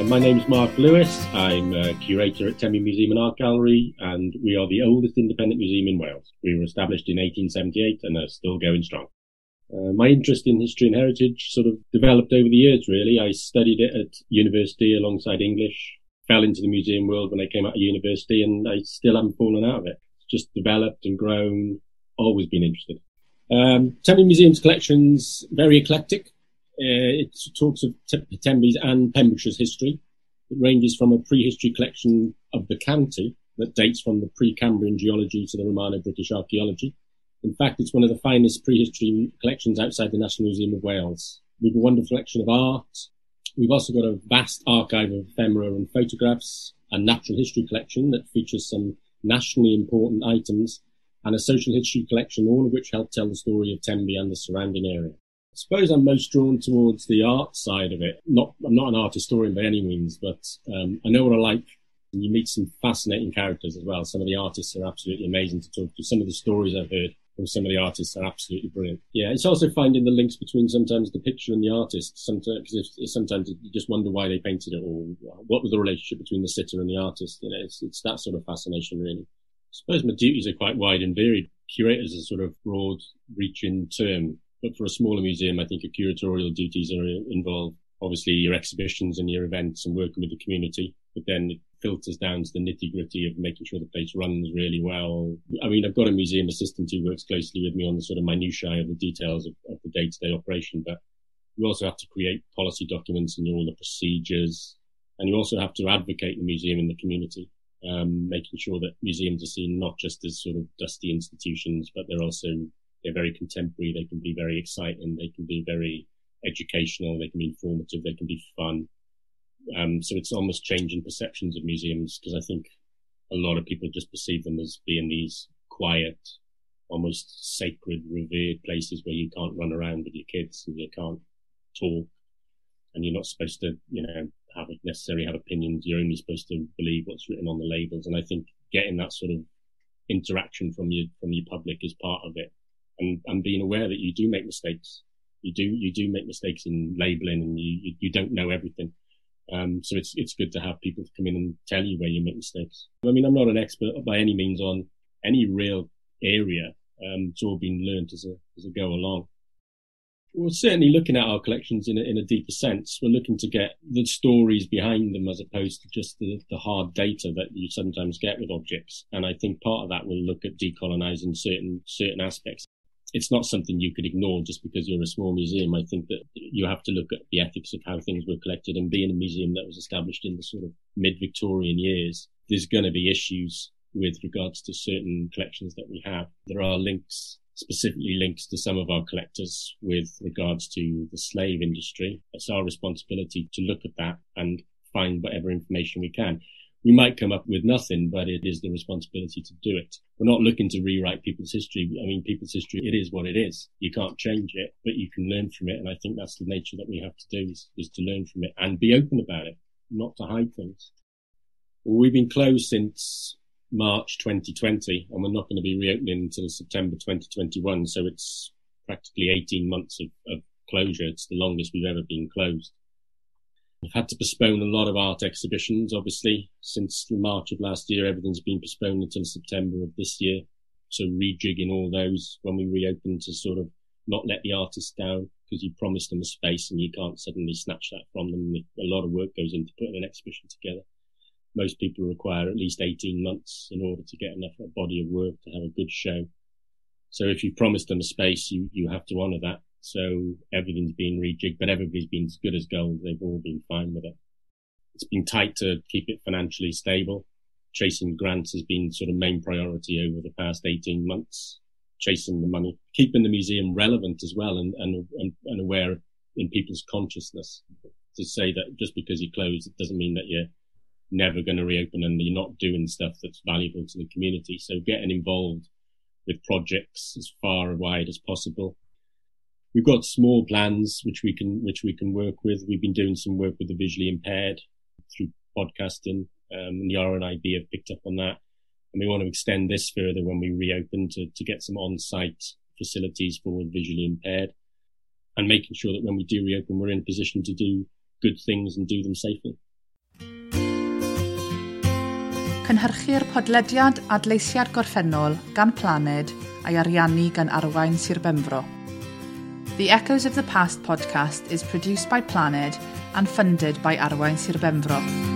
my name's Mark Lewis. I'm a curator at Tenby Museum and Art Gallery, and we are the oldest independent museum in Wales. We were established in 1878 and are still going strong. Uh, my interest in history and heritage sort of developed over the years, really. I studied it at university alongside English, fell into the museum world when I came out of university, and I still haven't fallen out of it. It's just developed and grown, always been interested. Um, Museum's collections very eclectic. Uh, it talks of Tenby's and Pembrokeshire's history. It ranges from a prehistory collection of the county that dates from the pre-Cambrian geology to the Romano-British archaeology. In fact, it's one of the finest prehistory collections outside the National Museum of Wales. We have a wonderful collection of art. We've also got a vast archive of ephemera and photographs, a natural history collection that features some nationally important items, and a social history collection, all of which help tell the story of Tenby and the surrounding area. I suppose I'm most drawn towards the art side of it. Not, I'm not an art historian by any means, but um, I know what I like. And you meet some fascinating characters as well. Some of the artists are absolutely amazing to talk to. Some of the stories I've heard from some of the artists are absolutely brilliant. Yeah, it's also finding the links between sometimes the picture and the artist. Sometimes, cause sometimes you just wonder why they painted it or what was the relationship between the sitter and the artist. You know, it's, it's that sort of fascination really. I suppose my duties are quite wide and varied. Curators is a sort of broad reaching term. But for a smaller museum, I think your curatorial duties are involved. Obviously, your exhibitions and your events and working with the community, but then it filters down to the nitty gritty of making sure the place runs really well. I mean, I've got a museum assistant who works closely with me on the sort of minutiae of the details of, of the day to day operation, but you also have to create policy documents and all the procedures. And you also have to advocate the museum in the community, um, making sure that museums are seen not just as sort of dusty institutions, but they're also they're very contemporary. They can be very exciting. They can be very educational. They can be informative. They can be fun. Um, so it's almost changing perceptions of museums because I think a lot of people just perceive them as being these quiet, almost sacred, revered places where you can't run around with your kids and you can't talk and you're not supposed to, you know, have necessarily have opinions. You're only supposed to believe what's written on the labels. And I think getting that sort of interaction from your from your public is part of it and, and being aware that you do make mistakes. You do, you do make mistakes in labeling and you, you, you don't know everything. Um, so it's, it's good to have people come in and tell you where you make mistakes. I mean, I'm not an expert by any means on any real area. Um, it's all been learned as a, as a go along. We're certainly looking at our collections in a, in a deeper sense. We're looking to get the stories behind them as opposed to just the, the hard data that you sometimes get with objects. And I think part of that will look at decolonizing certain, certain aspects it's not something you could ignore just because you're a small museum. I think that you have to look at the ethics of how things were collected and being a museum that was established in the sort of mid Victorian years, there's going to be issues with regards to certain collections that we have. There are links, specifically links to some of our collectors with regards to the slave industry. It's our responsibility to look at that and find whatever information we can we might come up with nothing, but it is the responsibility to do it. We're not looking to rewrite people's history. I mean, people's history, it is what it is. You can't change it, but you can learn from it. And I think that's the nature that we have to do is, is to learn from it and be open about it, not to hide things. Well, we've been closed since March 2020 and we're not going to be reopening until September 2021. So it's practically 18 months of, of closure. It's the longest we've ever been closed. We've had to postpone a lot of art exhibitions, obviously, since March of last year. Everything's been postponed until September of this year. So rejigging all those when we reopen to sort of not let the artists down because you promised them a space and you can't suddenly snatch that from them. A lot of work goes into putting an exhibition together. Most people require at least 18 months in order to get enough a body of work to have a good show. So if you promised them a space, you, you have to honour that. So everything's been rejigged, but everybody's been as good as gold. They've all been fine with it. It's been tight to keep it financially stable. Chasing grants has been sort of main priority over the past 18 months. Chasing the money, keeping the museum relevant as well and, and, and aware in people's consciousness to say that just because you close, it doesn't mean that you're never going to reopen and you're not doing stuff that's valuable to the community. So getting involved with projects as far wide as possible we've got small plans which we can which we can work with. We've been doing some work with the visually impaired through podcasting, um, and the RNIB have picked up on that. And we want to extend this further when we reopen to, to get some on-site facilities for visually impaired and making sure that when we do reopen, we're in a position to do good things and do them safely. Cynhyrchir podlediad adleisiad gorffennol gan Planed a'i ariannu gan Arwain Sir Benfro. The Echoes of the Past podcast is produced by Planed and funded by Arwain Sir Benfro.